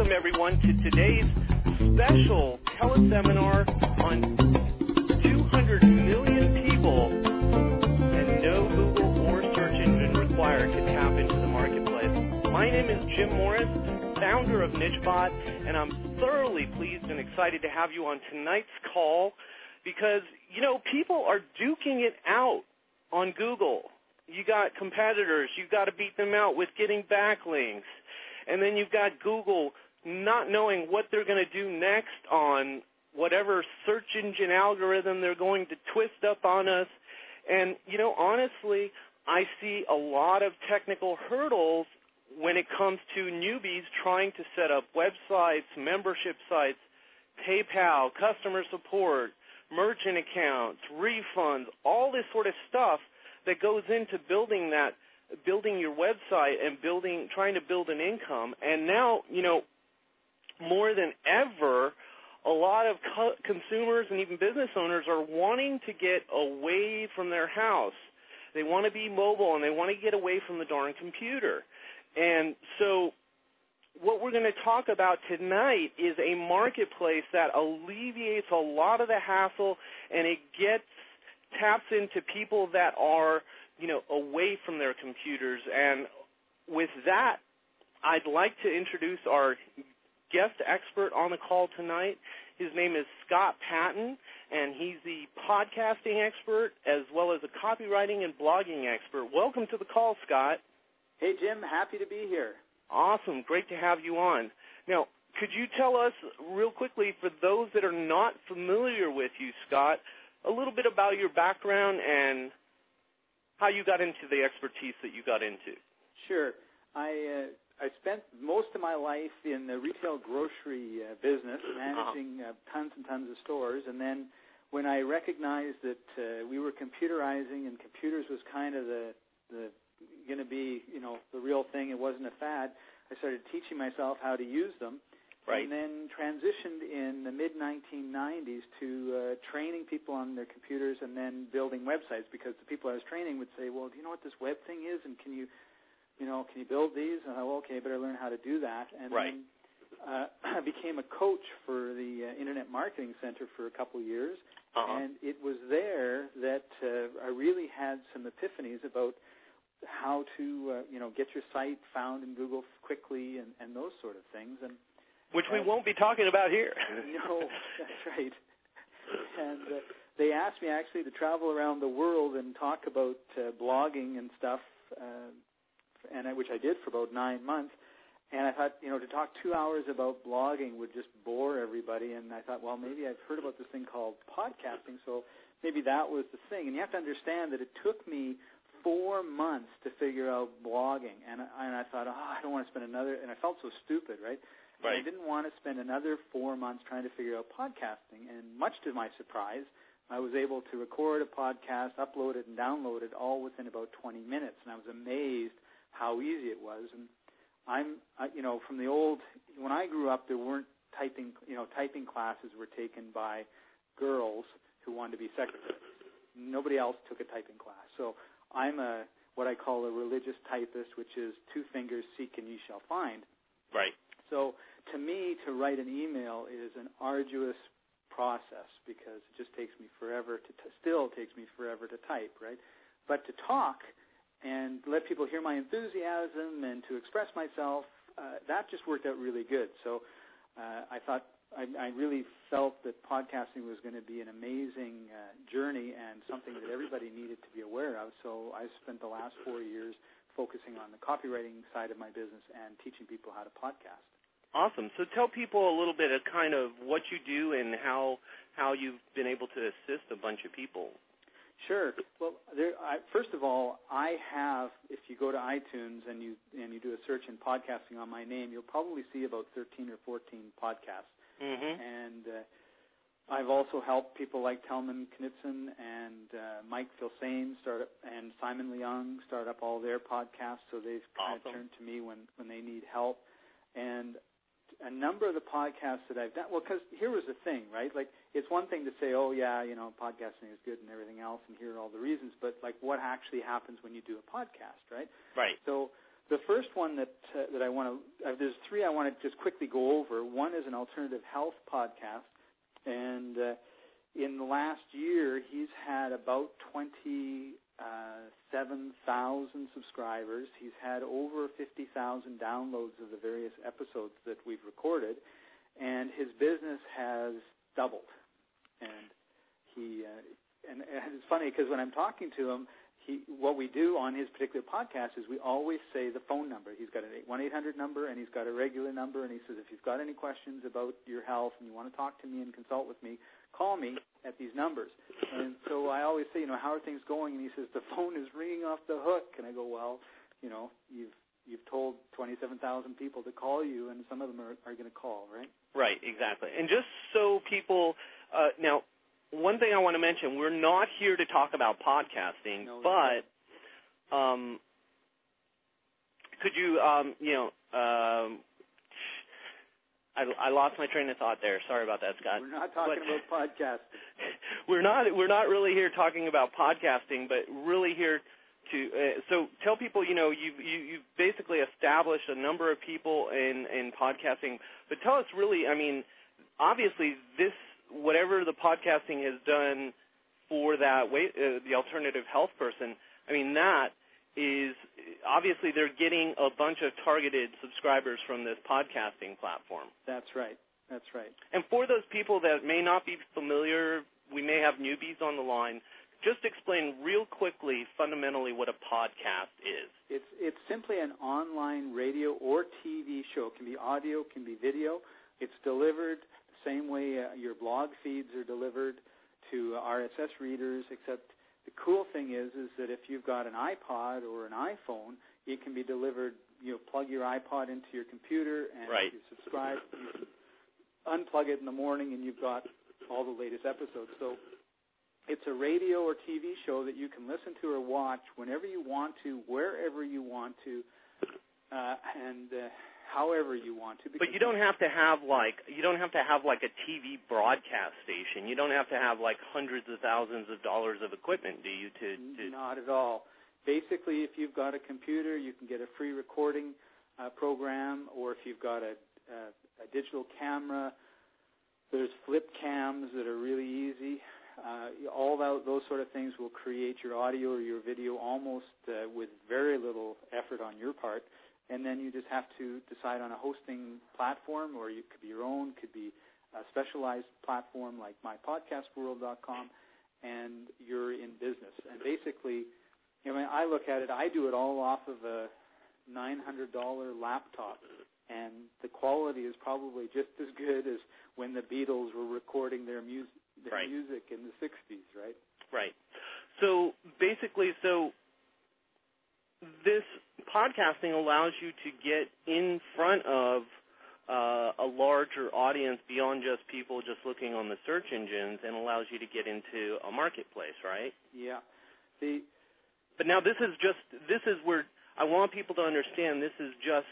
welcome everyone to today's special teleseminar on 200 million people and no Google or search engine required to tap into the marketplace. My name is Jim Morris, founder of NicheBot, and I'm thoroughly pleased and excited to have you on tonight's call because, you know, people are duking it out on Google. You got competitors, you've got to beat them out with getting backlinks and then you've got Google not knowing what they're going to do next on whatever search engine algorithm they're going to twist up on us. And, you know, honestly, I see a lot of technical hurdles when it comes to newbies trying to set up websites, membership sites, PayPal, customer support, merchant accounts, refunds, all this sort of stuff that goes into building that building your website and building trying to build an income and now you know more than ever a lot of co- consumers and even business owners are wanting to get away from their house they want to be mobile and they want to get away from the darn computer and so what we're going to talk about tonight is a marketplace that alleviates a lot of the hassle and it gets taps into people that are you know, away from their computers. And with that, I'd like to introduce our guest expert on the call tonight. His name is Scott Paton, and he's the podcasting expert as well as a copywriting and blogging expert. Welcome to the call, Scott. Hey, Jim. Happy to be here. Awesome. Great to have you on. Now, could you tell us real quickly, for those that are not familiar with you, Scott, a little bit about your background and how you got into the expertise that you got into. Sure. I uh, I spent most of my life in the retail grocery uh, business, uh-huh. managing uh, tons and tons of stores, and then when I recognized that uh, we were computerizing and computers was kind of the the going to be you know the real thing, it wasn't a fad. I started teaching myself how to use them, Right. And then transitioned in the mid 1990s to uh, training people on their computers and then building websites because the people I was training would say, "Well, do you know what this web thing is? And can you, you know, can you build these?" And I, well, okay, I better learn how to do that. And right. then uh, I became a coach for the uh, Internet Marketing Center for a couple of years, uh-huh. and it was there that uh, I really had some epiphanies about how to, uh, you know, get your site found in Google quickly and, and those sort of things. And which we won't be talking about here. no, that's right. And uh, they asked me actually to travel around the world and talk about uh, blogging and stuff, uh, and I, which I did for about nine months. And I thought, you know, to talk two hours about blogging would just bore everybody. And I thought, well, maybe I've heard about this thing called podcasting, so maybe that was the thing. And you have to understand that it took me four months to figure out blogging, and I, and I thought, oh, I don't want to spend another. And I felt so stupid, right? Right. I didn't want to spend another four months trying to figure out podcasting. And much to my surprise, I was able to record a podcast, upload it, and download it all within about 20 minutes. And I was amazed how easy it was. And I'm, you know, from the old, when I grew up, there weren't typing, you know, typing classes were taken by girls who wanted to be secretaries. Nobody else took a typing class. So I'm a, what I call a religious typist, which is two fingers seek and ye shall find. Right. So to me, to write an email is an arduous process because it just takes me forever to t- still takes me forever to type, right? But to talk and let people hear my enthusiasm and to express myself, uh, that just worked out really good. So uh, I thought I, I really felt that podcasting was going to be an amazing uh, journey and something that everybody needed to be aware of. So I spent the last four years focusing on the copywriting side of my business and teaching people how to podcast. Awesome. So tell people a little bit of kind of what you do and how how you've been able to assist a bunch of people. Sure. Well, there, I, first of all, I have. If you go to iTunes and you and you do a search in podcasting on my name, you'll probably see about 13 or 14 podcasts. Mm-hmm. And uh, I've also helped people like Tellman Knutson and uh, Mike Filsaime start up, and Simon Leung start up all their podcasts. So they've kind awesome. of turned to me when when they need help. And a number of the podcasts that I've done. Well, because here was the thing, right? Like, it's one thing to say, oh yeah, you know, podcasting is good and everything else, and here are all the reasons. But like, what actually happens when you do a podcast, right? Right. So The first one that uh, that I want to uh, there's three I want to just quickly go over. One is an alternative health podcast, and uh, in the last year he's had about twenty uh, seven thousand subscribers. He's had over fifty thousand downloads of the various episodes that we've recorded, and his business has doubled. And he uh, and, and it's funny because when I'm talking to him he what we do on his particular podcast is we always say the phone number. He's got an one eight hundred number and he's got a regular number and he says if you've got any questions about your health and you want to talk to me and consult with me, call me at these numbers. And so I always say, you know, how are things going? And he says the phone is ringing off the hook. And I go, well, you know, you've you've told 27,000 people to call you, and some of them are, are going to call, right? Right, exactly. And just so people uh, now, one thing I want to mention: we're not here to talk about podcasting, No, but um, could you, um, you know, um, I, I lost my train of thought there. Sorry about that, Scott. We're not talking But- about podcasting. we're not we're not really here talking about podcasting, but really here to uh, so tell people you know you've you, you've basically established a number of people in in podcasting, but tell us really I mean obviously this whatever the podcasting has done for that way uh, the alternative health person I mean that is obviously they're getting a bunch of targeted subscribers from this podcasting platform. That's right. That's right. And for those people that may not be familiar, we may have newbies on the line. Just explain real quickly, fundamentally, what a podcast is. It's it's simply an online radio or TV show. It can be audio, it can be video. It's delivered same way uh, your blog feeds are delivered to RSS readers. Except the cool thing is, is that if you've got an iPod or an iPhone, it can be delivered. You know, plug your iPod into your computer and Right. you subscribe. You can unplug it in the morning, and you've got all the latest episodes. So it's a radio or TV show that you can listen to or watch whenever you want to, wherever you want to, uh, and uh, however you want to. But you don't have to have like you don't have to have like a TV broadcast station. You don't have to have like hundreds of thousands of dollars of equipment, do you? To, to Not at all. Basically, if you've got a computer, you can get a free recording uh, program, or if you've got a, a, a digital camera, there's flip cams that are really easy. Uh, all that, those sort of things will create your audio or your video almost uh, with very little effort on your part. And then you just have to decide on a hosting platform, or it could be your own, could be a specialized platform like mypodcastworld.com, and you're in business. And basically, you know, when I look at it, I do it all off of a $900 laptop, and the quality is probably just as good as when the Beatles were recording their, mu- their Right. music in the 60s, right? Right. So basically, so this podcasting allows you to get in front of uh, a larger audience beyond just people just looking on the search engines, and allows you to get into a marketplace, right? Yeah. The But now this is just this is where I want people to understand this is just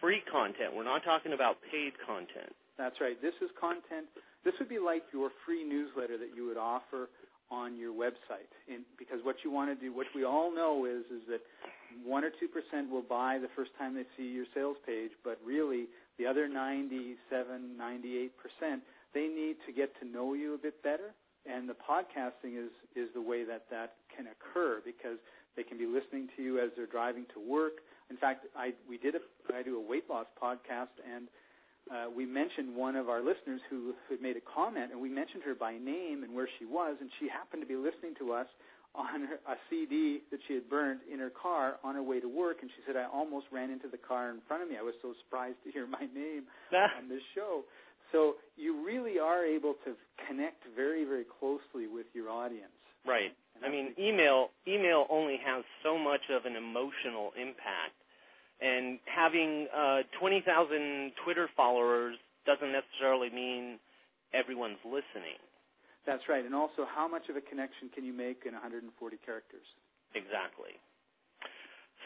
free content. We're not talking about paid content. That's right. This is content. This would be like your free newsletter that you would offer on your website. In, because what you want to do, what we all know is, is that one or two percent will buy the first time they see your sales page, but really the other 97, 98 percent, they need to get to know you a bit better. And the podcasting is is the way that that can occur because they can be listening to you as they're driving to work. In fact, I we did a I do a weight loss podcast and uh, we mentioned one of our listeners who had made a comment, and we mentioned her by name and where she was, and she happened to be listening to us on her, a CD that she had burned in her car on her way to work, and she said, "I almost ran into the car in front of me. I was so surprised to hear my name on this show." So you really are able to connect very, very closely with your audience. Right. I mean, email email only has so much of an emotional impact, and having uh, twenty thousand Twitter followers doesn't necessarily mean everyone's listening. That's right. And also, how much of a connection can you make in 140 characters? Exactly.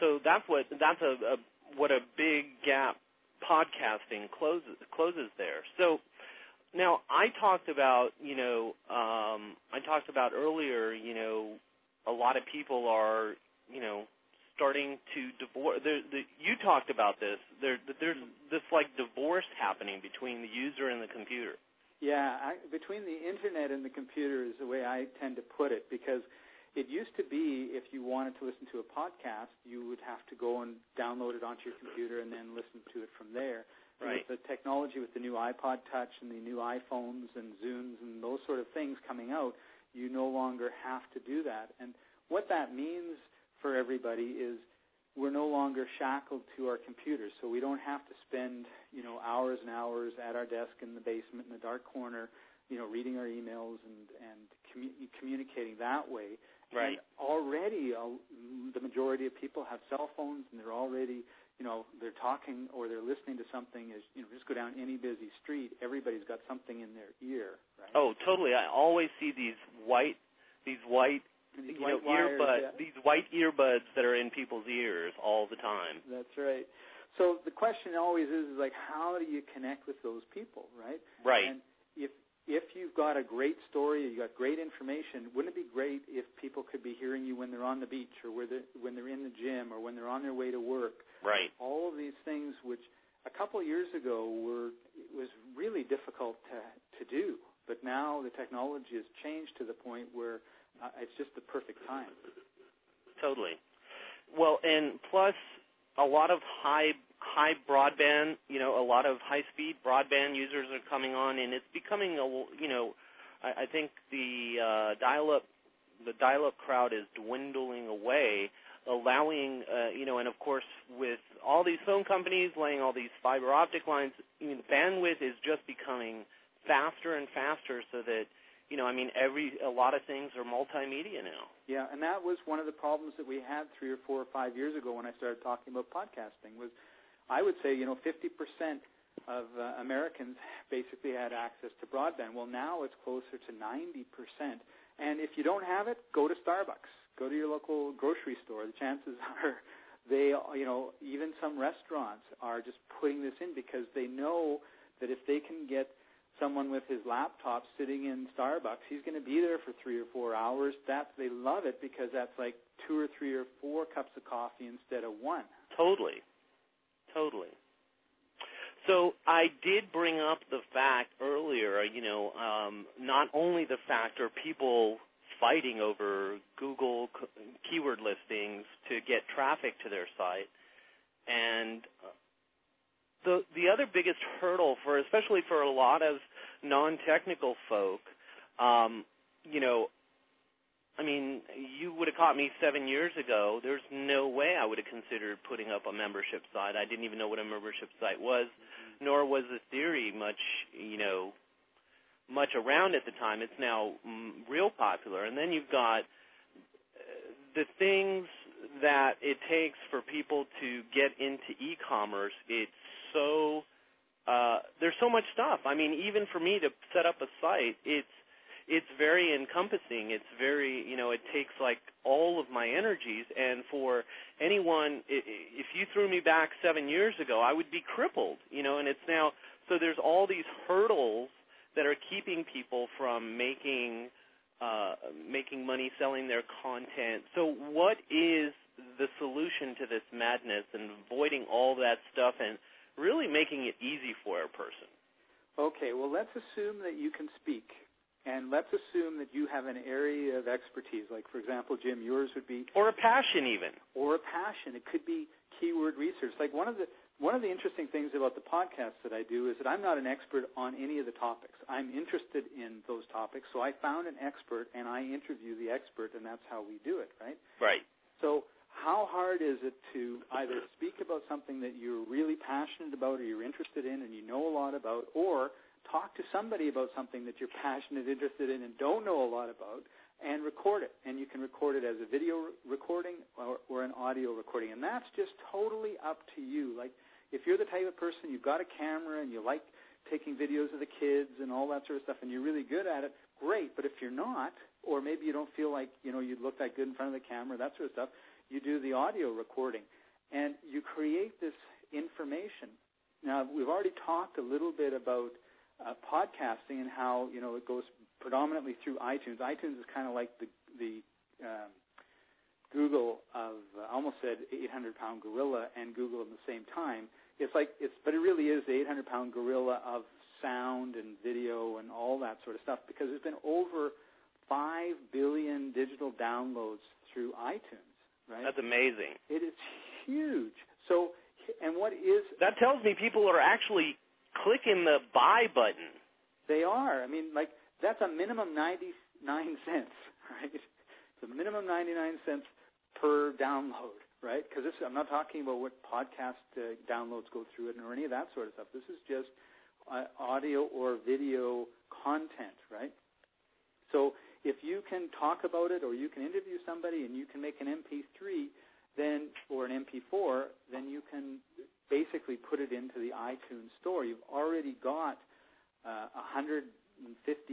So that's what that's a, a what a big gap podcasting closes closes there. So now I talked about you know um, I talked about earlier you know a lot of people are you know starting to divorce. There, the, you talked about this. There, there's this like divorce happening between the user and the computer. Yeah, I, between the internet and the computer is the way I tend to put it because it used to be if you wanted to listen to a podcast, you would have to go and download it onto your computer and then listen to it from there. Right. With the technology, with the new iPod Touch and the new iPhones and Zunes and those sort of things coming out, you no longer have to do that. And what that means for everybody is we're no longer shackled to our computers, so we don't have to spend you know hours and hours at our desk in the basement in the dark corner, you know, reading our emails and and commu- communicating that way. Right. And already, uh, the majority of people have cell phones, and they're already you know they're talking or they're listening to something. As you know, just go down any busy street, everybody's got something in their ear. Right? Oh, totally. I always see these white these white These you white know, wires, earbuds, yeah. these white earbuds that are in people's ears all the time. That's right. So the question always is, is like, how do you connect with those people, right? Right. And if if you've got a great story, you got great information, wouldn't it be great if people could be hearing you when they're on the beach or where they're, when they're in the gym or when they're on their way to work? Right. All of these things, which a couple of years ago were it was really difficult to to do, but now the technology has changed to the point where it's just the perfect time. Totally. Well, and plus a lot of high high broadband, you know, a lot of high speed broadband users are coming on, and it's becoming a you know, I, I think the uh, dial up the dial up crowd is dwindling away, allowing uh, you know, and of course with all these phone companies laying all these fiber optic lines, I mean, the bandwidth is just becoming faster and faster, so that you know, I mean, every a lot of things are multimedia now. Yeah, and that was one of the problems that we had three or four or five years ago when I started talking about podcasting. Was I would say you know 50% of uh, Americans basically had access to broadband. Well, now it's closer to 90%. And if you don't have it, go to Starbucks. Go to your local grocery store. The chances are they, you know, even some restaurants are just putting this in because they know that if they can get someone with his laptop sitting in Starbucks, he's going to be there for three or four hours. That's they love it because that's like two or three or four cups of coffee instead of one. Totally, totally. So I did bring up the fact earlier, you know, um, not only the fact are people fighting over Google keyword listings to get traffic to their site, and the the other biggest hurdle for, especially for a lot of non-technical folk, um, you know, I mean, you would have caught me seven years ago. There's no way I would have considered putting up a membership site. I didn't even know what a membership site was, nor was the theory much, you know, much around at the time. It's now mm, real popular. And then you've got uh, the things that it takes for people to get into e-commerce. It's so uh, there's so much stuff. I mean, even for me to set up a site, it's it's very encompassing. It's very, you know, it takes like all of my energies. And for anyone, if you threw me back seven years ago, I would be crippled, you know. And it's now so there's all these hurdles that are keeping people from making uh, making money selling their content. So what is the solution to this madness and avoiding all that stuff and really making it easy for a person? Okay, well, let's assume that you can speak. And let's assume that you have an area of expertise, like for example, Jim, yours would be, or a passion even, or a passion. It could be keyword research. Like one of the one of the interesting things about the podcast that I do is that I'm not an expert on any of the topics. I'm interested in those topics, so I found an expert and I interview the expert, and that's how we do it, right? Right. So how hard is it to either speak about something that you're really passionate about or you're interested in and you know a lot about, or talk to somebody about something that you're passionate, interested in, and don't know a lot about, and record it. And you can record it as a video recording or, or an audio recording. And that's just totally up to you. Like, if you're the type of person, you've got a camera and you like taking videos of the kids and all that sort of stuff, and you're really good at it, great. But if you're not, or maybe you don't feel like, you know, you'd look that good in front of the camera, that sort of stuff, you do the audio recording. And you create this information. Now, we've already talked a little bit about uh, podcasting and how you know it goes predominantly through iTunes. iTunes is kind of like the the um, Google of uh, I almost said 800 pound gorilla and Google at the same time. It's like it's, but it really is the 800 pound gorilla of sound and video and all that sort of stuff because there's been over five billion digital downloads through iTunes. Right? That's amazing. It is huge. So, and what is that tells me people are actually clicking the buy button. They are. I mean, like that's a minimum 99 cents, right? It's a minimum 99 cents per download, right? Because this, I'm not talking about what podcast uh, downloads go through it or any of that sort of stuff. This is just uh, audio or video content, right? So if you can talk about it or you can interview somebody and you can make an MP3 then or an MP4, then you can basically put it into the iTunes store. You've already got uh, 150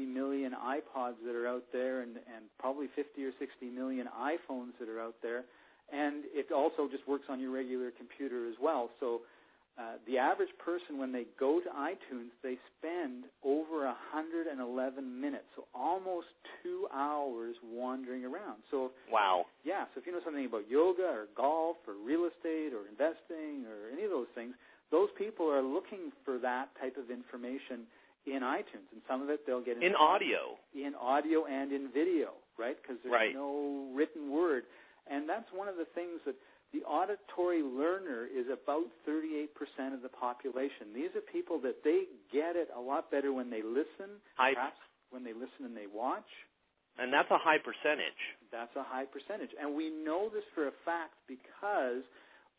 million iPods that are out there and, and probably 50 or 60 million iPhones that are out there. And it also just works on your regular computer as well. So uh, the average person, when they go to iTunes, they spend over 111 minutes, so almost two hours wandering around. So wow, yeah. So if you know something about yoga or golf or real estate or investing or any of those things, those people are looking for that type of information in iTunes, and some of it they'll get in, in audio, in audio and in video, right? Because there's right. no written word, and that's one of the things that the auditory learner is about 38% of the population. These are people that they get it a lot better when they listen, I, perhaps when they listen and they watch. And that's a high percentage. That's a high percentage. And we know this for a fact because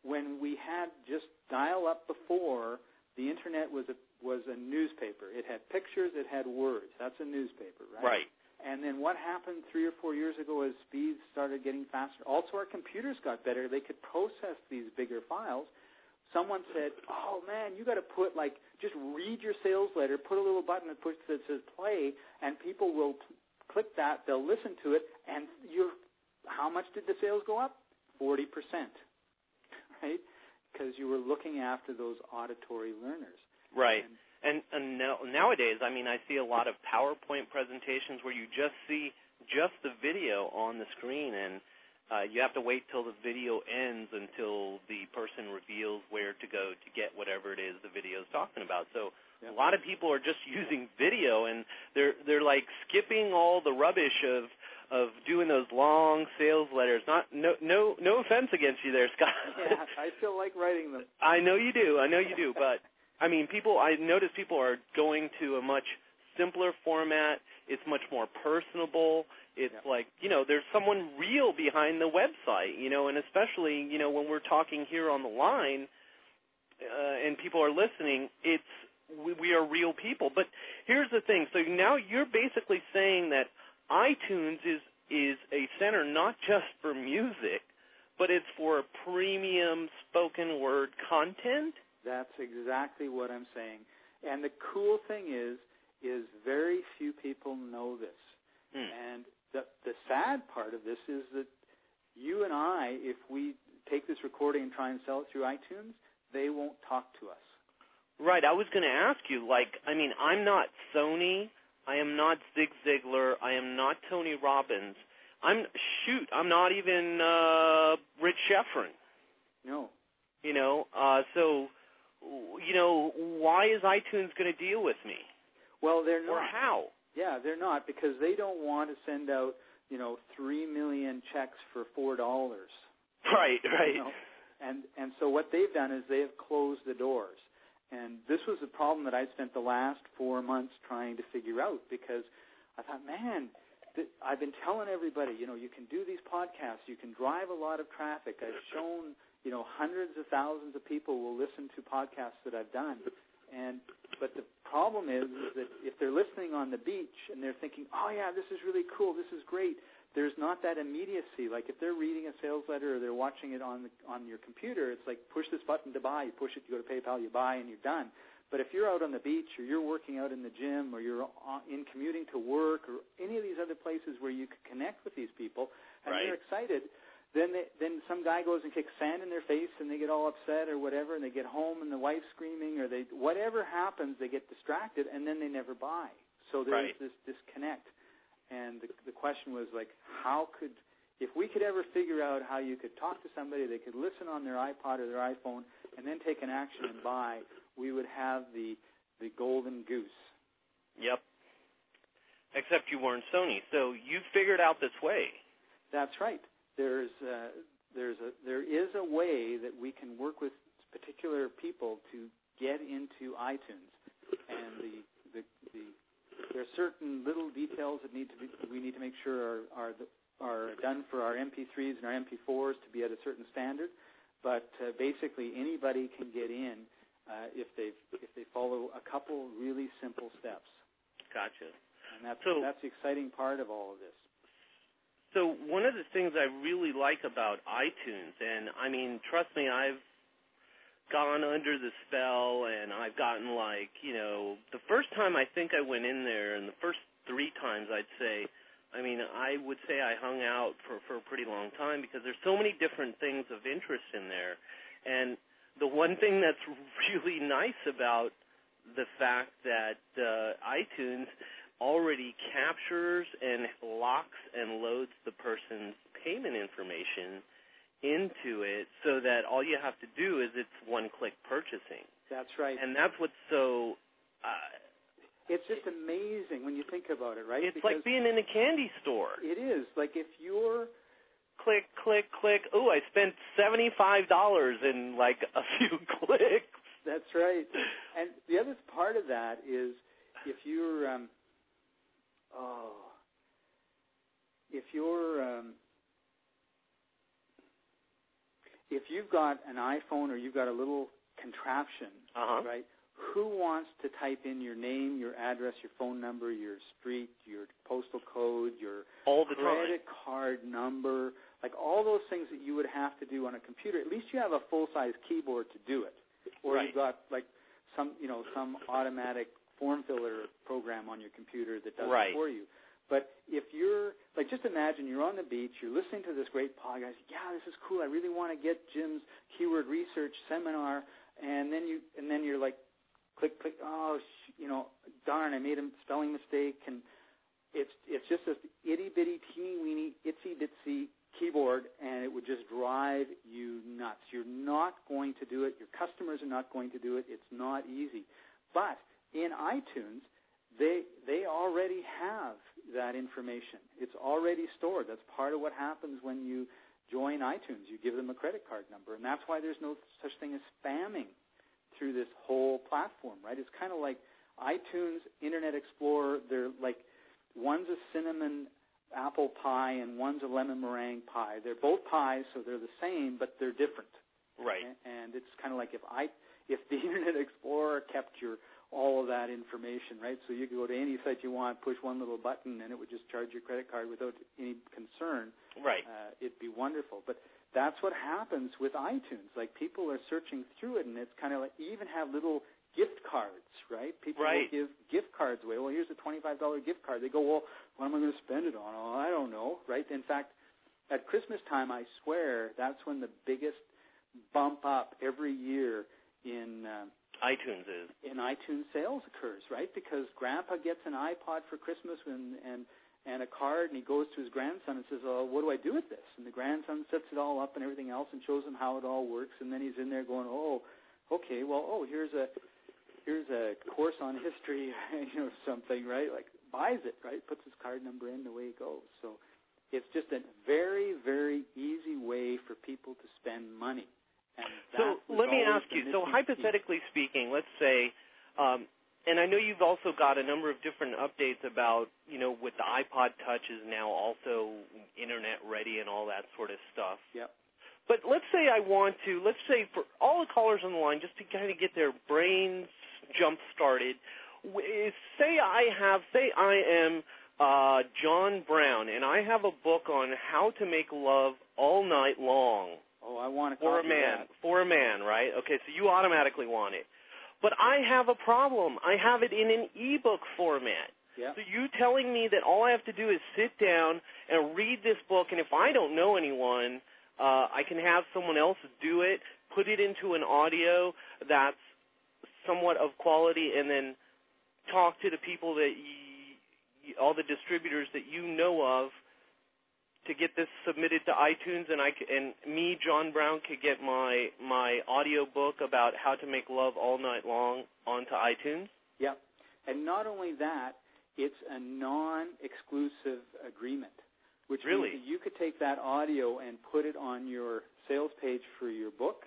when we had just dial up before, the internet was a was a newspaper. It had pictures, it had words. That's a newspaper, right? Right. And then what happened three or four years ago as speeds started getting faster? Also, our computers got better. They could process these bigger files. Someone said, "Oh man, you got to put like just read your sales letter, put a little button that puts that says play, and people will p- click that. They'll listen to it, and you, how much did the sales go up? Forty percent, right? Because you were looking after those auditory learners. Right. And and, and now, nowadays, I mean, I see a lot of PowerPoint presentations where you just see just the video on the screen, and uh, you have to wait till the video ends until the person reveals where to go to get whatever it is the video is talking about. So yeah. a lot of people are just using video, and they're they're like skipping all the rubbish of of doing those long sales letters. Not no no no offense against you there, Scott. yeah, I still like writing them. I know you do. I know you do, but I mean, people. I notice people are going to a much simpler format. It's much more personable. It's yeah. like you know, there's someone real behind the website. You know, and especially you know when we're talking here on the line, uh, and people are listening, it's we, we are real people. But here's the thing. So now you're basically saying that iTunes is is a center not just for music, but it's for premium spoken word content. That's exactly what I'm saying. And the cool thing is, is very few people know this. Hmm. And the the sad part of this is that you and I, if we take this recording and try and sell it through iTunes, they won't talk to us. Right. I was going to ask you, like, I mean, I'm not Sony. I am not Zig Ziglar. I am not Tony Robbins. I'm shoot. I'm not even uh, Rich Schefren. No. You know. Uh, so you know, why is iTunes going to deal with me? Well, they're not. Or how? Yeah, they're not because they don't want to send out, you know, three million checks for four dollars. Right, right. You know? And and so what they've done is they have closed the doors. And this was a problem that I spent the last four months trying to figure out because I thought, man, th- I've been telling everybody, you know, you can do these podcasts, you can drive a lot of traffic. I've shown you know, hundreds of thousands of people will listen to podcasts that I've done. And but the problem is, is that if they're listening on the beach and they're thinking, "Oh yeah, this is really cool, this is great," there's not that immediacy. Like if they're reading a sales letter or they're watching it on the, on your computer, it's like push this button to buy. You push it, you go to PayPal, you buy, and you're done. But if you're out on the beach or you're working out in the gym or you're uh, in commuting to work or any of these other places where you can connect with these people and right. they're excited, then they, then some guy goes and kicks sand in their face and they get all upset or whatever and they get home and the wife's screaming or they whatever happens they get distracted and then they never buy so there's right. this disconnect and the, the question was like how could if we could ever figure out how you could talk to somebody, they could listen on their iPod or their iPhone, and then take an action and buy, we would have the the golden goose. Yep. Except you weren't Sony, so you figured out this way. That's right. There's uh, there's a there is a way that we can work with particular people to get into iTunes, and the the, the there are certain little details that need to be we need to make sure are are are done for our MP3s and our MP4s to be at a certain standard. But uh, basically, anybody can get in uh, if they if they follow a couple really simple steps. Gotcha. And that's So- that's the exciting part of all of this. So one of the things I really like about iTunes, and I mean, trust me, I've gone under the spell, and I've gotten like, you know, the first time I think I went in there, and the first three times I'd say, I mean, I would say I hung out for for a pretty long time because there's so many different things of interest in there, and the one thing that's really nice about the fact that uh, iTunes already captures and locks and loads the person's payment information into it so that all you have to do is it's one click purchasing. That's right. And that's what's so uh it's just amazing when you think about it, right? it's Because like being in a candy store. it is like if you're Click, click, click. Oh, I spent seventy five dollars in like a few clicks. That's right. And the other part of that is if you're um oh if you're um if you've got an iPhone or you've got a little contraption, Uh-huh. right? Who wants to type in your name, your address, your phone number, your street, your postal code, your All the time. credit card number, like all those things that you would have to do on a computer. At least you have a full size keyboard to do it, or Right. you've got like some you know some automatic form filler program on your computer that does Right. it for you. But if you're like, just imagine you're on the beach, you're listening to this great podcast. Yeah, this is cool. I really want to get Jim's keyword research seminar, and then you and then you're like, click, click. Oh, sh- you know, darn, I made a spelling mistake, and it's it's just this itty bitty teeny weeny itsy bitsy keyboard, and it would just drive you nuts. You're not going to do it. Your customers are not going to do it. It's not easy. But in iTunes, they they already have that information. It's already stored. That's part of what happens when you join iTunes. You give them a credit card number, and that's why there's no such thing as spamming through this whole platform, right? It's kind of like iTunes, Internet Explorer. They're like one's a cinnamon apple pie and one's a lemon meringue pie. They're both pies, so they're the same, but they're different. Right. And it's kind of like if I if the Internet Explorer kept your all of that information, right? So you could go to any site you want, push one little button, and it would just charge your credit card without any concern. Right. Uh, it'd be wonderful. But that's what happens with iTunes. Like people are searching through it, and it's kind of like you even have little gift cards, right? People Right. will give gift cards away. Well, here's a twenty-five dollar gift card. They go, well, what am I going to spend it on? Oh, I don't know, right? In fact, at Christmas time, I swear that's when the biggest bump up every year in. Uh, iTunes is. iTunes sales occurs, right? Because Grandpa gets an iPod for Christmas and and and a card, and he goes to his grandson and says, "Oh, what do I do with this?" And the grandson sets it all up and everything else, and shows him how it all works. And then he's in there going, "Oh, okay, well, oh, here's a here's a course on history, you know, something, right? Like buys it, right? Puts his card number in, the way it goes. So it's just a very very easy way for people to spend money. So let me ask you. So hypothetically speaking, let's say, um, and I know you've also got a number of different updates about, you know, with the iPod Touch is now also internet ready and all that sort of stuff. Yep. But let's say I want to, let's say for all the callers on the line, just to kind of get their brains jump started, say I have, say I am uh, John Brown, and I have a book on how to make love all night long Oh, I want to for a man, that. for a man, right? Okay, so you automatically want it. But I have a problem. I have it in an ebook format. Yeah. So you telling me that all I have to do is sit down and read this book, and if I don't know anyone, uh, I can have someone else do it, put it into an audio that's somewhat of quality, and then talk to the people that y y all the distributors that you know of, to get this submitted to iTunes, and I and me, John Brown, could get my my audio book about how to make love all night long onto iTunes. Yep. And not only that, it's a non-exclusive agreement, which Really? means that you could take that audio and put it on your sales page for your book,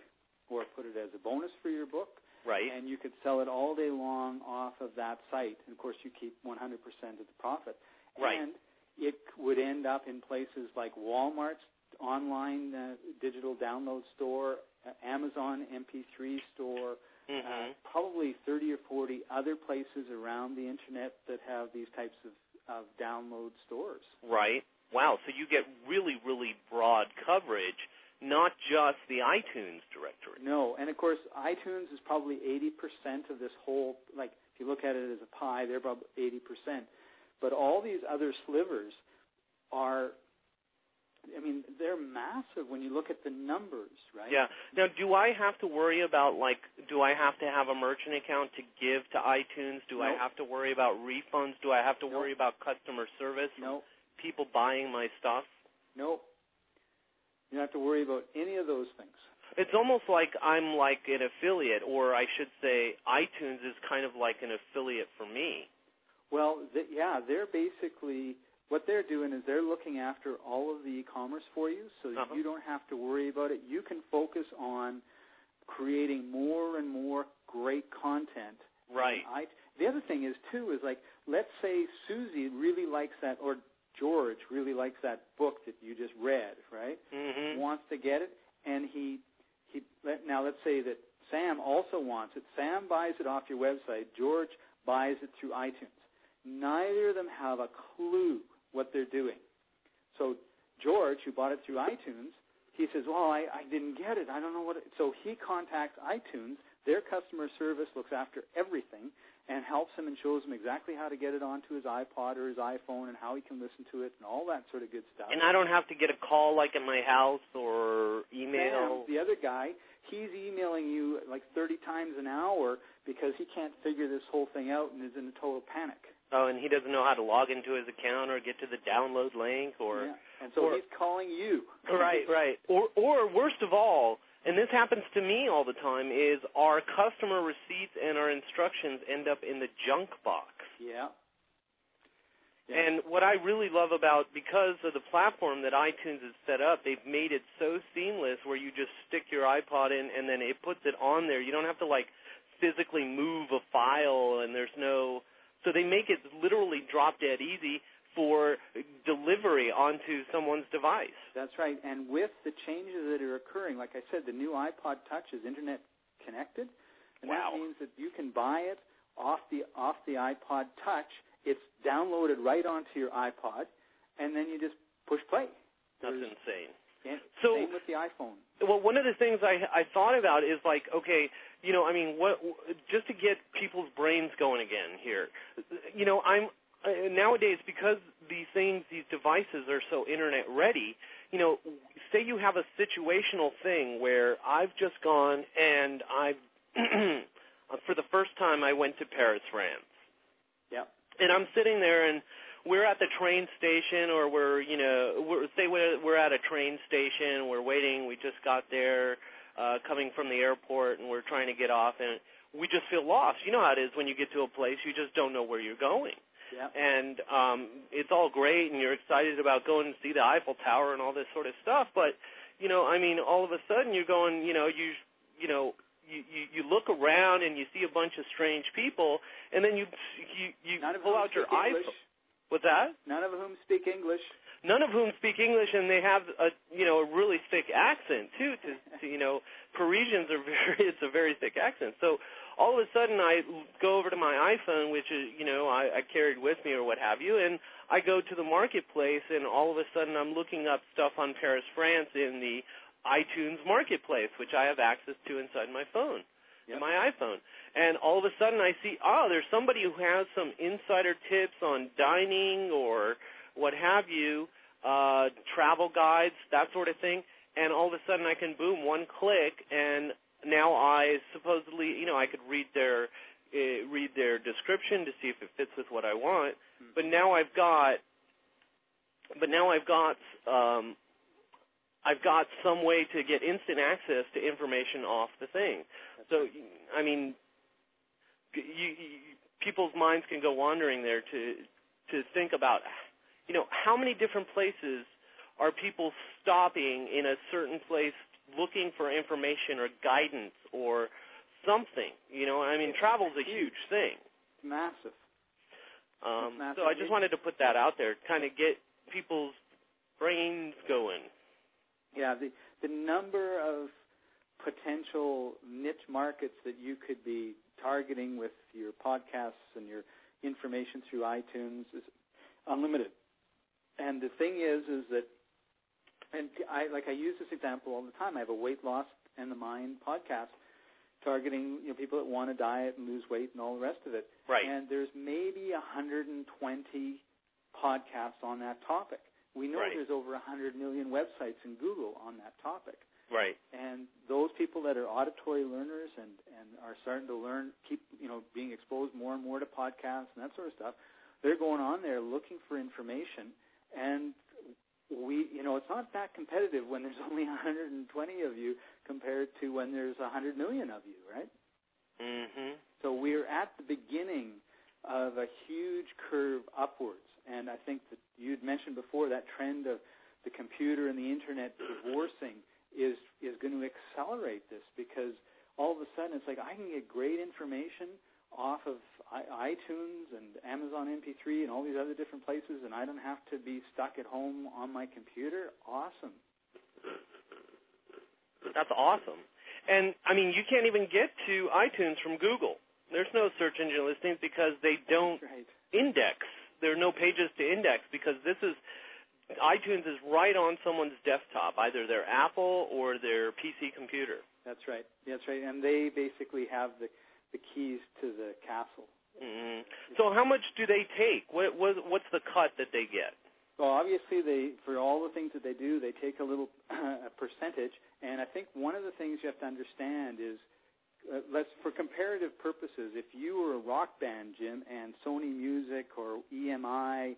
or put it as a bonus for your book, Right. and you could sell it all day long off of that site. And of course, you keep 100% of the profit. Right. And it would end up in places like Walmart's online uh, digital download store, uh, Amazon MP3 store, hmm uh, probably 30 or 40 other places around the internet that have these types of, of download stores. Right. Wow. So you get really, really broad coverage, not just the iTunes directory. No, and of course, iTunes is probably 80% of this whole, like, if you look at it as a pie, they're about 80%. But all these other slivers are, I mean, they're massive when you look at the numbers, right? Yeah. Now, do I have to worry about like, do I have to have a merchant account to give to iTunes? Do I have to worry about refunds? Do I have to Nope. worry about customer service? No, People buying my stuff? no. You don't have to worry about any of those things. It's almost like I'm like an affiliate, or I should say, iTunes is kind of like an affiliate for me. Well, th- yeah, they're basically what they're doing is they're looking after all of the e-commerce for you, so Uh-huh. you don't have to worry about it. You can focus on creating more and more great content. Right. I, the other thing is too is like let's say Susie really likes that, or George really likes that book that you just read, right? hmm Wants to get it, and he he let, now let's say that Sam also wants it. Sam buys it off your website. George buys it through iTunes. Neither of them have a clue what they're doing. So George, who bought it through iTunes, he says, "Well, I, I didn't get it. I don't know what." It, so he contacts iTunes. Their customer service looks after everything and helps him and shows him exactly how to get it onto his iPod or his iPhone and how he can listen to it and all that sort of good stuff. And I don't have to get a call like at my house or email. Sam, the other guy, he's emailing you like 30 times an hour because he can't figure this whole thing out and is in a total panic. Oh, and he doesn't know how to log into his account or get to the download link or yeah. And so or- he's calling you. right, right. Or or worst of all, and this happens to me all the time is our customer receipts and our instructions end up in the junk box. Yeah. Yeah. And what I really love about because of the platform that iTunes has set up, they've made it so seamless where you just stick your iPod in and then it puts it on there. You don't have to like physically move a file and there's no so they make it literally drop dead easy for delivery onto someone's device. That's right. And with the changes that are occurring, like I said, the new iPod Touch is internet connected, and Wow. that means that you can buy it off the off the iPod Touch. It's downloaded right onto your iPod, and then you just push play. That's There's- insane. So- same with the iPhone. well one of the things i i thought about is like okay you know i mean what just to get people's brains going again here you know i'm uh, nowadays because these things these devices are so internet ready you know say you have a situational thing where i've just gone and i've for the first time i went to paris france Yep. and I'm sitting there and we're at the train station or we're you know we're say we're we're at a train station we're waiting we just got there uh coming from the airport and we're trying to get off and we just feel lost you know how it is when you get to a place you just don't know where you're going Yep. and um it's all great and you're excited about going to see the Eiffel Tower and all this sort of stuff but you know I mean all of a sudden you're going you know you you know you, you you look around and you see a bunch of strange people and then you you you None of pull out your English. iPhone what's that None of whom speak English. None of whom speak English, and they have a you know a really thick accent too. To, to you know, Parisians are very it's a very thick accent. So all of a sudden, I go over to my iPhone, which is you know I, I carried with me or what have you, and I go to the marketplace, and all of a sudden I'm looking up stuff on Paris, France in the iTunes marketplace, which I have access to inside my phone Yep. in my iPhone. And all of a sudden I see, oh, there's somebody who has some insider tips on dining or what have you, uh, travel guides, that sort of thing. And all of a sudden I can boom one click and now I supposedly, you know, I could read their uh, read their description to see if it fits with what I want. But now I've got but now I've got um, I've got some way to get instant access to information off the thing. So I mean, you, you, people's minds can go wandering there to to think about, you know, how many different places are people stopping in a certain place looking for information or guidance or something. You know, I mean, travel's a huge thing. It's massive. Um, it's massive. So I just wanted to put that out there, kind of get people's brains going. Yeah, the the number of potential niche markets that you could be targeting with your podcasts and your information through iTunes is unlimited. And the thing is, is that, and I like I use this example all the time. I have a weight loss and the mind podcast targeting you know people that want to diet and lose weight and all the rest of it. Right. And there's maybe 120 podcasts on that topic. We know Right. there's over 100 million websites in Google on that topic. Right. And those people that are auditory learners and, and are starting to learn, keep, you know, being exposed more and more to podcasts and that sort of stuff, they're going on there looking for information. And we, you know, it's not that competitive when there's only 120 of you compared to when there's 100 million of you, right? Mhm. So we're at the beginning of a huge curve upwards. And I think that you'd mentioned before that trend of the computer and the internet divorcing is is going to accelerate this because all of a sudden it's like I can get great information off of iTunes and Amazon MP3 and all these other different places, and I don't have to be stuck at home on my computer. Awesome. That's awesome. And I mean, you can't even get to iTunes from Google. There's no search engine listings because they don't right. index. There are no pages to index because this is iTunes is right on someone's desktop, either their Apple or their PC computer. That's right. That's right. And they basically have the the keys to the castle. hmm So how much do they take? What, what what's the cut that they get? Well, obviously, they for all the things that they do, they take a little a percentage. And I think one of the things you have to understand is, uh, let's for comparative purposes, if you were a rock band, Jim, and Sony Music or EMI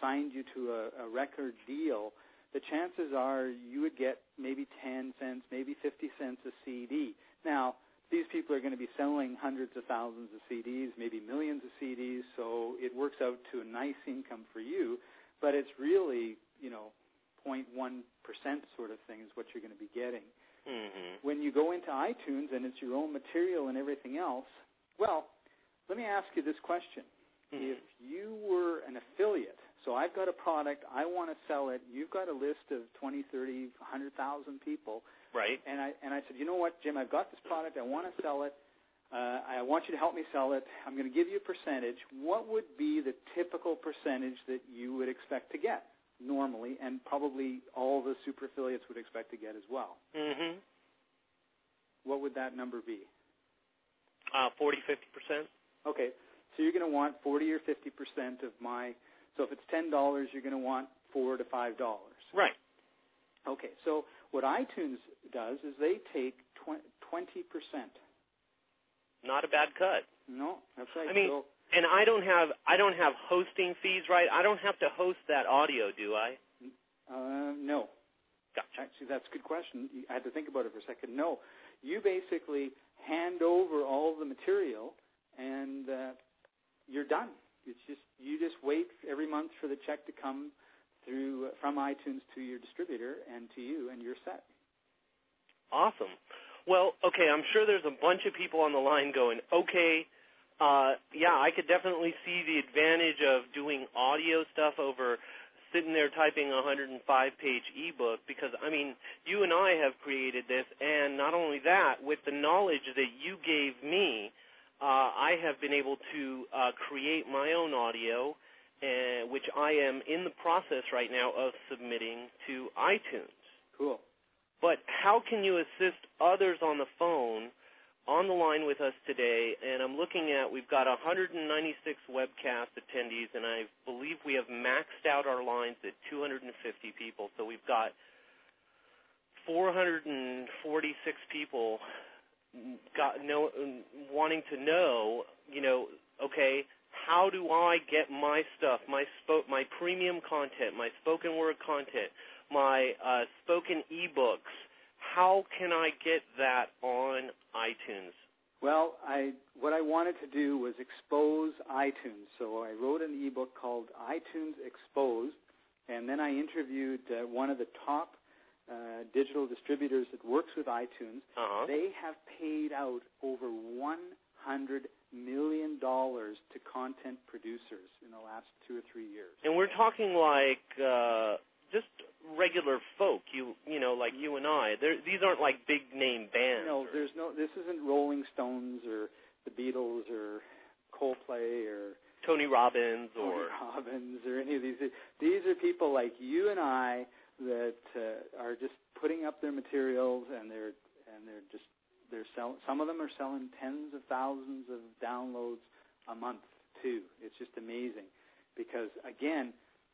signed you to a, a record deal, the chances are you would get maybe 10 cents, maybe 50 cents a CD. Now, these people are going to be selling hundreds of thousands of CDs, maybe millions of CDs, so it works out to a nice income for you, but it's really, you know, 0.1% sort of thing is what you're going to be getting. hmm When you go into iTunes and it's your own material and everything else, well, let me ask you this question. Mm-hmm. If you were an affiliate, so I've got a product, I want to sell it, you've got a list of 20, 30, 100,000 people, Right. and I and I said, you know what, Jim, I've got this product, I want to sell it. Uh, I want you to help me sell it. I'm going to give you a percentage. What would be the typical percentage that you would expect to get normally, and probably all the super affiliates would expect to get as well? hmm What would that number be? Uh, 40, 50 percent. Okay, so you're going to want 40 or 50 percent of my. So if it's ten dollars, you're going to want four to five dollars. Right. Okay, so what iTunes does is they take twenty percent. Not a bad cut. No, that's right. I mean, so, And I don't have I don't have hosting fees, right? I don't have to host that audio, do I? uh, no. Gotcha. Actually, that's a good question. I had to think about it for a second. No, you basically hand over all the material, and uh, you're done. It's just you just wait every month for the check to come through uh, from iTunes to your distributor and to you, and you're set. Awesome. Well, okay, I'm sure there's a bunch of people on the line going, okay, uh, yeah, I could definitely see the advantage of doing audio stuff over sitting there typing a 105 page ebook because, I mean, you and I have created this, and not only that, with the knowledge that you gave me, uh, I have been able to uh, create my own audio, uh, which I am in the process right now of submitting to iTunes. Cool. But how can you assist others on the phone on the line with us today? And I'm looking at we've got 196 webcast attendees, and I believe we have maxed out our lines at 250 people. So we've got 446 people got no wanting to know, you know, okay, how do I get my stuff, my spo- my premium content, my spoken word content, my uh, spoken ebooks? How can I get that on iTunes? Well, I what I wanted to do was expose iTunes. So I wrote an ebook called iTunes Exposed, and then I interviewed uh, one of the top uh, digital distributors that works with iTunes. Uh-huh. They have paid out over 100 million dollars to content producers in the last two or three years. And we're talking like uh, just regular folk, you you know, like you and I. They're, these aren't like big name bands. No, or- there's no. This isn't Rolling Stones or the Beatles or Coldplay or Tony Robbins or Tony Robbins or any of these. These are people like you and I that uh, are just putting up their materials and they're and they're just they're selling. Some of them are selling tens of thousands of downloads a month too. It's just amazing because again,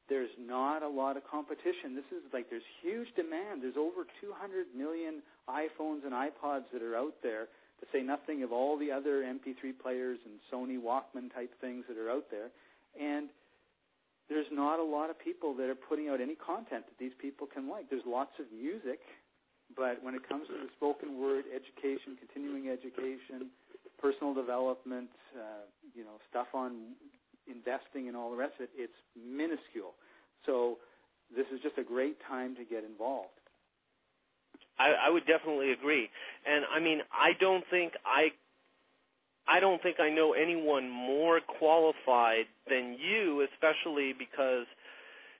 there's not a lot of competition. This is like there's huge demand. There's over 200 million iPhones and iPods that are out there. To say nothing of all the other MP3 players and Sony Walkman type things that are out there, and there's not a lot of people that are putting out any content that these people can like. There's lots of music, but when it comes to the spoken word, education, continuing education, personal development, uh, you know, stuff on investing and all the rest of it, it's minuscule. So this is just a great time to get involved. I, I would definitely agree. And I mean, I don't think I I don't think I know anyone more qualified than you, especially because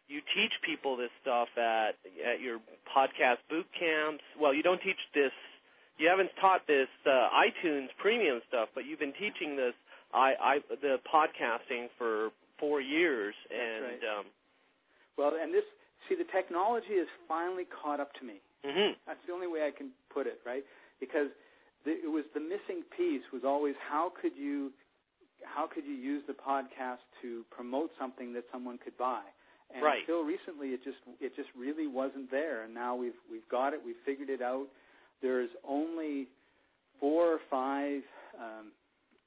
you teach people this stuff at at your podcast boot camps. Well, you don't teach this. You haven't taught this uh, iTunes premium stuff, but you've been teaching this I, I the podcasting for four years, and right. um, Well, and this see the technology has finally caught up to me. mhm. That's the only way I can put it, right? Because it was the missing piece was always how could you how could you use the podcast to promote something that someone could buy? And Right. until recently, it just it just really wasn't there, and now we've we've got it. We've figured it out. There's only four or five um,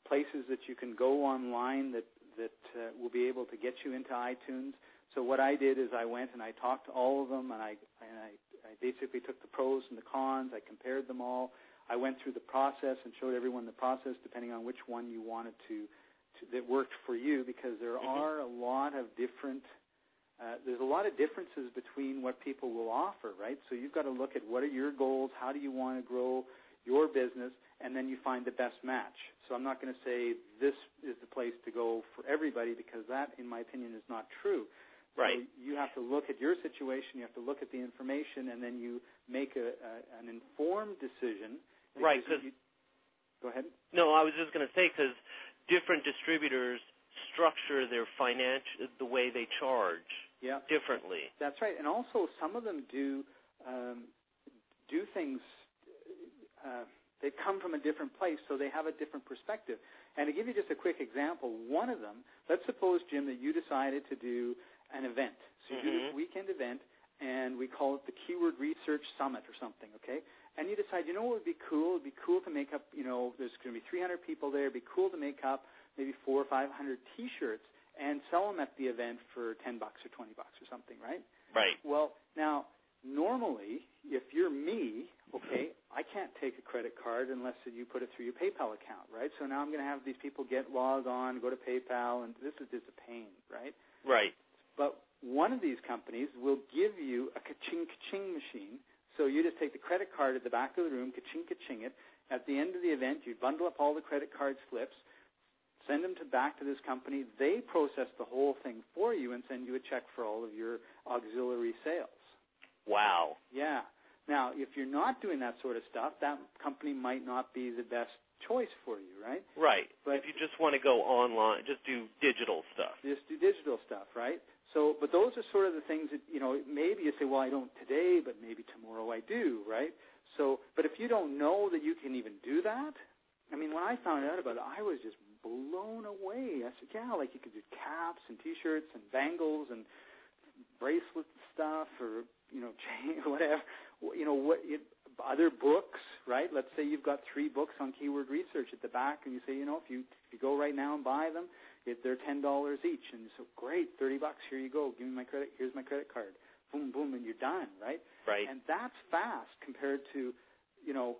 places that you can go online that that uh, will be able to get you into iTunes. So what I did is I went and I talked to all of them, and I and I, I basically took the pros and the cons. I compared them all. I went through the process and showed everyone the process, depending on which one you wanted to, to that worked for you, because there Mhm. are a lot of different. Uh, there's a lot of differences between what people will offer, right? So you've got to look at what are your goals, how do you want to grow your business, and then you find the best match. So I'm not going to say this is the place to go for everybody because that, in my opinion, is not true. Right. So you have to look at your situation, you have to look at the information, and then you make a, a an informed decision. Right, because 'cause- you- go ahead. No, I was just going to say because different distributors structure their financial the way they charge Yeah, differently. that's right. And also, some of them do um, do things. Uh, they come from a different place, so they have a different perspective. And to give you just a quick example, one of them, let's suppose, Jim, that you decided to do an event. So you do this Mhm. weekend event, and we call it the Keyword Research Summit or something, okay? And you decide, you know what would be cool? It'd be cool to make up, you know, there's going to be 300 people there. It'd be cool to make up maybe four or 500 T-shirts and sell them at the event for 10 bucks or 20 bucks or something, right? Right. Well, now normally, if you're me, okay, I can't take a credit card unless you put it through your PayPal account, right? So now I'm going to have these people get logged on, go to PayPal, and this is just a pain, right? Right. But one of these companies will give you a ka-ching ka-ching machine. So you just take the credit card at the back of the room, ka-ching ka-ching it. At the end of the event, you bundle up all the credit card slips, send them to back to this company. They process the whole thing for you and send you a check for all of your auxiliary sales. Wow. Yeah. Now, if you're not doing that sort of stuff, that company might not be the best choice for you, right? Right. But- if you just want to go online, just do digital stuff. just do digital stuff, right? So, but those are sort of the things that you know. Maybe you say, "Well, I don't today, but maybe tomorrow I do," right? So, but if you don't know that you can even do that, I mean, when I found out about it, I was just blown away. I said, "Yeah, like you could do caps and T-shirts and bangles and bracelet stuff, or you know, chain, whatever, you know, what it, other books, right? Let's say you've got three books on keyword research at the back, and you say, you know, if you if you go right now and buy them, if they're ten dollars each, and so great, thirty bucks. Here you go. Give me my credit. Here's my credit card. Boom, boom, and you're done, right? Right. And that's fast compared to, you know,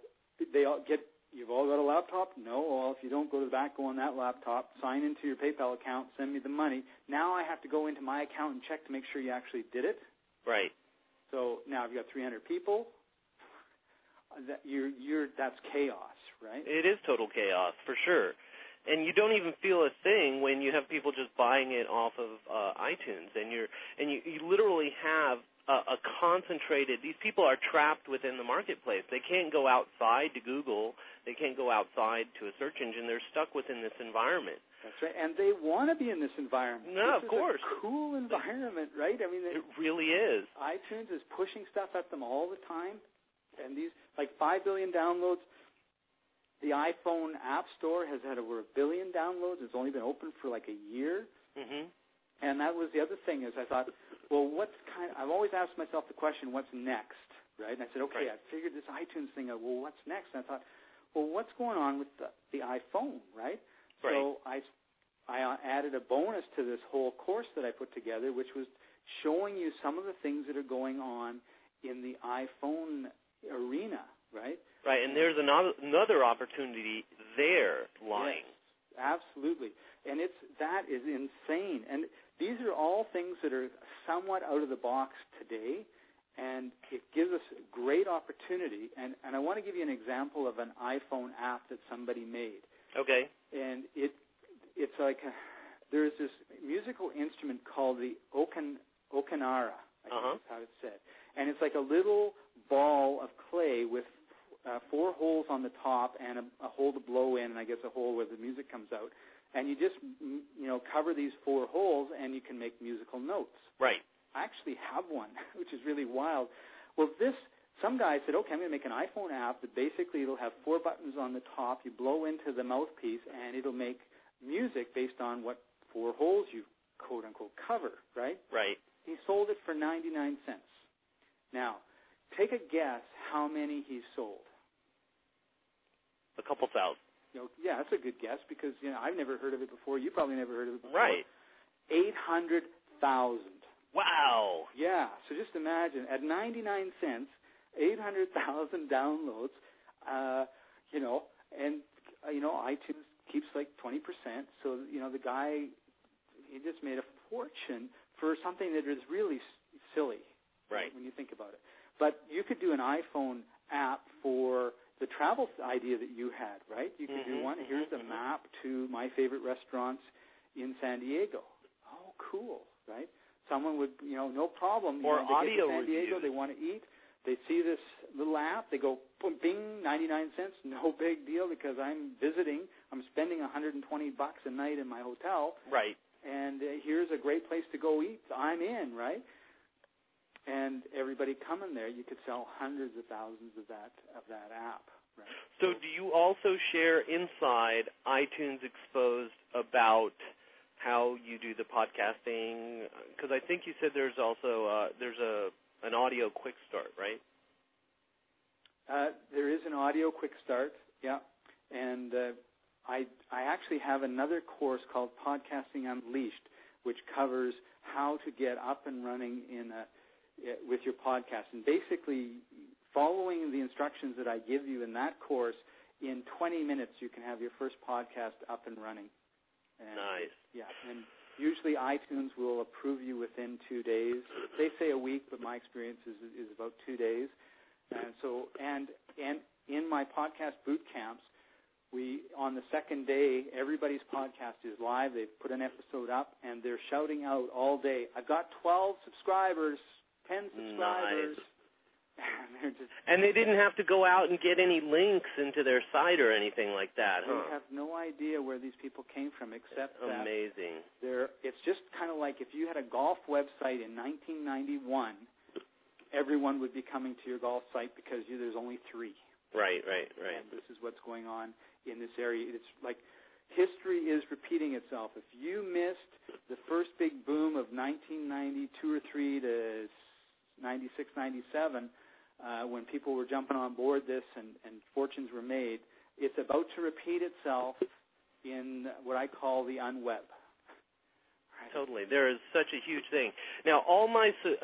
they all get. You've all got a laptop? No. Well, if you don't go to the back, go on that laptop, sign into your PayPal account, send me the money. Now I have to go into my account and check to make sure you actually did it. Right. So now I've got 300 people. That you're, you're, that's chaos, right? It is total chaos for sure. And you don't even feel a thing when you have people just buying it off of uh, iTunes, and you're and you, you literally have a, a concentrated. These people are trapped within the marketplace. They can't go outside to Google. They can't go outside to a search engine. They're stuck within this environment. That's right, and they want to be in this environment. No, this of course. a cool environment, right? I mean, It really is. iTunes is pushing stuff at them all the time, and these like five billion downloads. The iPhone App Store has had over a billion downloads. It's only been open for like a year, Mhm. and that was the other thing is I thought, well, what's kind? I've always asked myself the question, what's next, right? And I said, okay, Right. I figured this iTunes thing out. Well, what's next? And I thought, well, what's going on with the, the iPhone, right? Right. So I, I uh, added a bonus to this whole course that I put together, which was showing you some of the things that are going on in the iPhone arena, right? Right, and there's another another opportunity there lying. Yes, absolutely. And it's that is insane. And these are all things that are somewhat out of the box today, and it gives us great opportunity. And, and I want to give you an example of an iPhone app that somebody made. Okay. And it it's like a, there's this musical instrument called the okan, okanara. I think Uh-huh. is how it's said. And it's like a little ball of clay with uh, four holes on the top and a, a hole to blow in, and I guess a hole where the music comes out. And you just you know cover these four holes, and you can make musical notes. Right. I actually have one, which is really wild. Well, this some guy said, okay, I'm going to make an iPhone app that basically it'll have four buttons on the top. You blow into the mouthpiece, and it'll make music based on what four holes you quote unquote cover, right? Right. He sold it for 99 cents. Now, take a guess how many he sold. A couple thousand. You know, yeah, that's a good guess because you know I've never heard of it before. You probably never heard of it before. Right. Eight hundred thousand. Wow. Yeah. So just imagine at 99 cents, 800,000 downloads. Uh, you know, and uh, you know iTunes keeps like 20%. So you know the guy, he just made a fortune for something that is really s- silly. Right. When you think about it. But you could do an iPhone app for the travel idea that you had, right? You could do Mhm, one. Here's mhm, a map to my favorite restaurants in San Diego. Oh, cool, right? Someone would, you know, no problem. You Or know, they get to San Diego, reviews. they want to eat. They see this little app. They go, boom, bing, 99 cents. No big deal because I'm visiting. I'm spending 120 bucks a night in my hotel Right. and uh, here's a great place to go eat. I'm in, right? And everybody coming there, you could sell hundreds of thousands of that of that app, right? So do you also share inside iTunes Exposed about how you do the podcasting? Because I think you said there's also uh, there's a an audio quick start, right? Uh, there is an audio quick start, yeah, and uh, I I actually have another course called Podcasting Unleashed, which covers how to get up and running in a Uh, with your podcast, and basically following the instructions that I give you in that course, in 20 minutes you can have your first podcast up and running. And Nice. Yeah, and usually iTunes will approve you within two days. They say a week, but my experience is is about two days. And so, and and in my podcast boot camps, we on the second day, everybody's podcast is live. They've put an episode up, and they're shouting out all day. I've got 12 subscribers, 10 subscribers. And they're just And they didn't have to go out and get any links into their site or anything like that, they huh? have no idea where these people came from, except that Amazing. There, it's just kind of like if you had a golf website in 1991, everyone would be coming to your golf site because you, there's only three. Right, right, right. And this is what's going on in this area. It's like history is repeating itself. If you missed the first big boom of 1992 or three to 96, 97, uh, when people were jumping on board this and, and fortunes were made. It's about to repeat itself in what I call the unweb. Totally. There is such a huge thing. Now, all my su-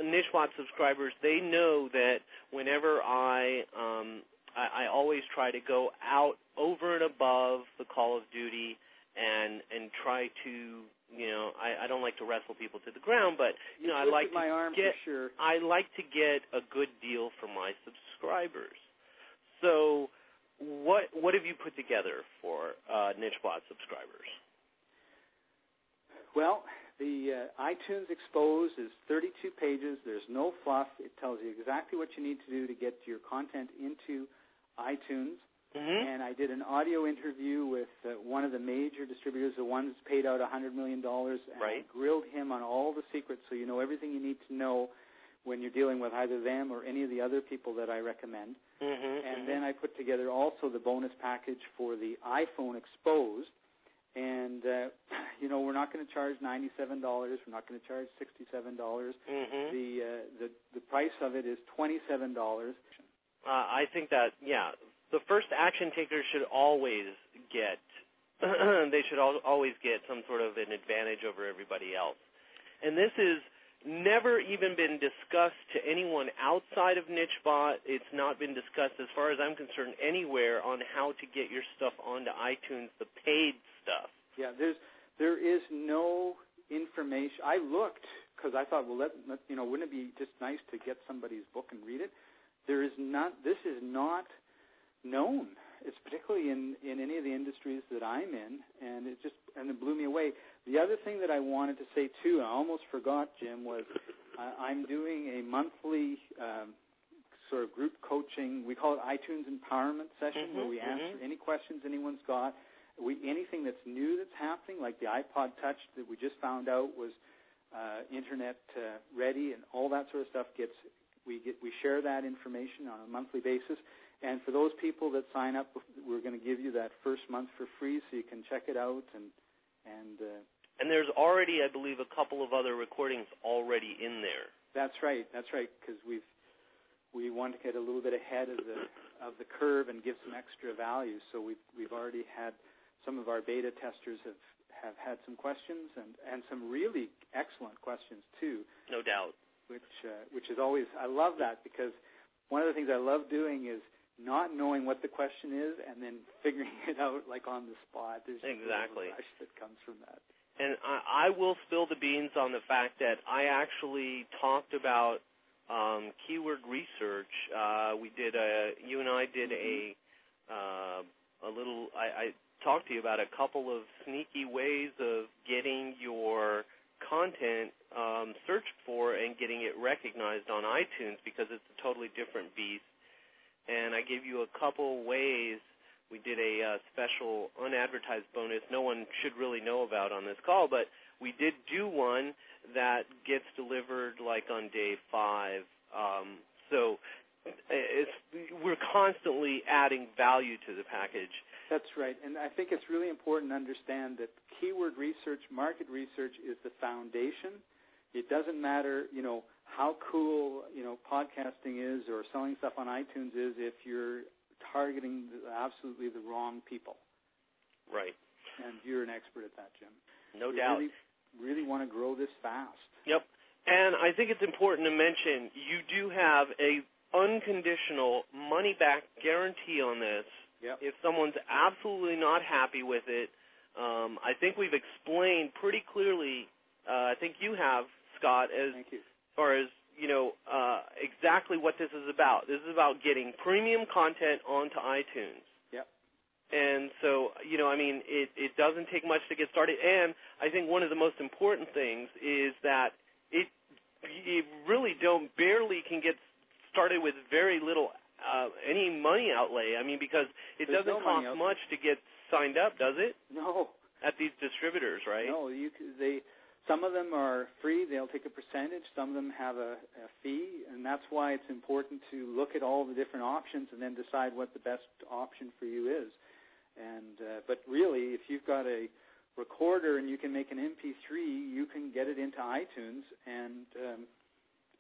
subscribers, they know that whenever I, um, I, I always try to go out over and above the call of duty and and try to you know I, I don't like to wrestle people to the ground, but you know I like my to arm get for sure. I like to get a good deal for my subscribers. So what what have you put together for uh, NicheBot subscribers? Well, the uh, iTunes Exposed is 32 pages. There's no fluff. It tells you exactly what you need to do to get your content into iTunes. Mm-hmm. And I did an audio interview with uh, one of the major distributors, the one that's paid out $100 million. And Right. I grilled him on all the secrets so you know everything you need to know when you're dealing with either them or any of the other people that I recommend. Mm-hmm. And then I put together also the bonus package for the iPhone Exposed. And uh, you know, we're not going to charge ninety-seven dollars. We're not going to charge sixty-seven dollars. mm-hmm. The uh, the the price of it is twenty-seven dollars. Uh, I think that yeah, the first action takers should always get they should al- always get some sort of an advantage over everybody else. And this is never even been discussed to anyone outside of NicheBot. It's not been discussed as far as I'm concerned anywhere on how to get your stuff onto iTunes, the paid stuff. Yeah, there's there is no information. I looked because I thought, well, let, let you know, wouldn't it be just nice to get somebody's book and read it? There is not. This is not known. It's particularly in in any of the industries that I'm in, and it just and it blew me away. The other thing that I wanted to say too, I almost forgot, Jim, was uh, I'm doing a monthly um, sort of group coaching. We call it iTunes Empowerment Session, where Mhm, we answer mhm. any questions anyone's got. We anything that's new that's happening, like the iPod Touch that we just found out was uh, internet uh, ready, and all that sort of stuff gets we get we share that information on a monthly basis. And for those people that sign up, we're going to give you that first month for free, so you can check it out and and uh, And there's already, I believe, a couple of other recordings already in there. That's right. That's right. Because we've we want to get a little bit ahead of the of the curve and give some extra value. So we've we've already had some of our beta testers have have had some questions and and some really excellent questions too, No doubt. which uh, which is always I love that because one of the things I love doing is not knowing what the question is and then figuring it out like on the spot. There's just a Exactly. rush that comes from that. And I, I will spill the beans on the fact that I actually talked about um, keyword research. Uh, we did a, you and I did a, uh, a little. I, I talked to you about a couple of sneaky ways of getting your content um, searched for and getting it recognized on iTunes because it's a totally different beast. And I gave you a couple ways we did a uh, special unadvertised bonus no one should really know about on this call, but we did do one that gets delivered like on day five. Um, so we're constantly adding value to the package. That's right. And I think it's really important to understand that keyword research, market research is the foundation. It doesn't matter, you know, how cool, you know, podcasting is or selling stuff on iTunes is if you're targeting the, absolutely the wrong people. Right. And you're an expert at that, Jim. No we doubt. Really, really want to grow this fast. Yep. And I think it's important to mention you do have a unconditional money back guarantee on this. Yep. If someone's absolutely not happy with it, um, I think we've explained pretty clearly. Uh, I think you have, Scott, as Thank you. Far as you know uh, exactly what this is about. This is about getting premium content onto iTunes. Yep. And so, you know, I mean, it, it doesn't take much to get started. And I think one of the most important things is that it you really don't barely can get started with very little uh, any money outlay. I mean, because it There's doesn't no cost much to get signed up, does it? No. At these distributors, right? No, you they some of them are free. They'll take a percentage. Some of them have a, a fee, and that's why it's important to look at all the different options and then decide what the best option for you is. And uh, but really, if you've got a recorder and you can make an MP3, you can get it into iTunes and um,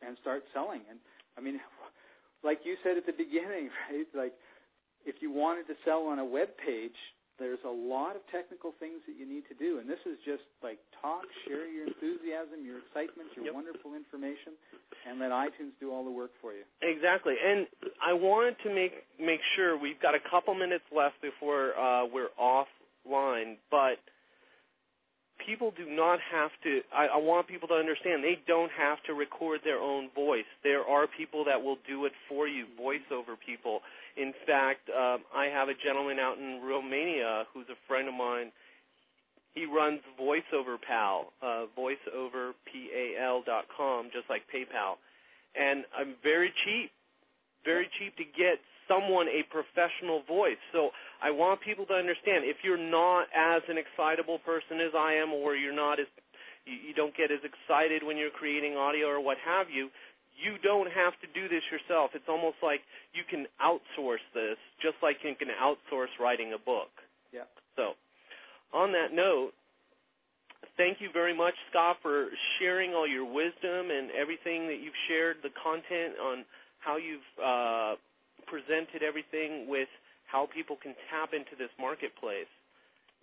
and start selling. And I mean, like you said at the beginning, right? Like if you wanted to sell on a web page, there's a lot of technical things that you need to do, and this is just like talk, share your enthusiasm, your excitement, your Yep. wonderful information, and let iTunes do all the work for you. Exactly, and I wanted to make make sure we've got a couple minutes left before uh, we're offline, but people do not have to. I, I want people to understand they don't have to record their own voice. There are people that will do it for you, voiceover people. In fact, um, I have a gentleman out in Romania who's a friend of mine. He runs VoiceOver Pal, uh, voiceoverpal dot com, just like PayPal, and I'm very cheap, very cheap to get someone a professional voice. So I want people to understand if you're not as an excitable person as I am, or you're not as you, don't get as excited when you're creating audio or what have you, you don't have to do this yourself. It's almost like you can outsource this, just like you can outsource writing a book. Yeah. So, on that note, thank you very much, Scott, for sharing all your wisdom and everything that you've shared, the content on how you've uh, presented everything with how people can tap into this marketplace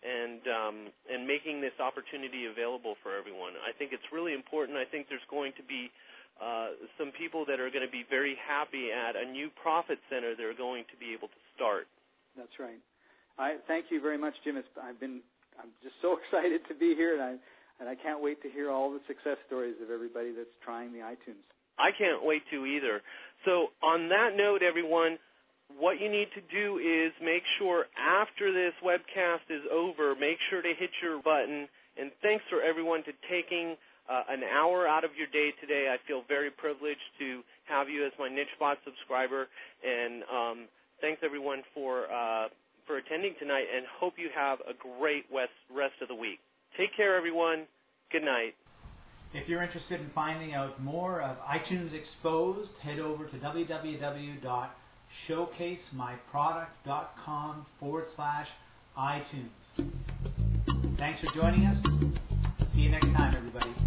and um, and making this opportunity available for everyone. I think it's really important. I think there's going to be uh, some people that are going to be very happy at a new profit center they're going to be able to start. That's right. I thank you very much, Jim. It's, I've been I'm just so excited to be here, and I and I can't wait to hear all the success stories of everybody that's trying the iTunes. I can't wait to either. So, on that note, everyone, what you need to do is make sure after this webcast is over, make sure to hit your button. And thanks for everyone to taking uh, an hour out of your day today. I feel very privileged to have you as my NicheBot subscriber. And um, thanks everyone for uh, for attending tonight. And hope you have a great rest rest of the week. Take care, everyone. Good night. If you're interested in finding out more of iTunes Exposed, head over to www.showcasemyproduct.com forward slash iTunes. Thanks for joining us. See you next time, everybody.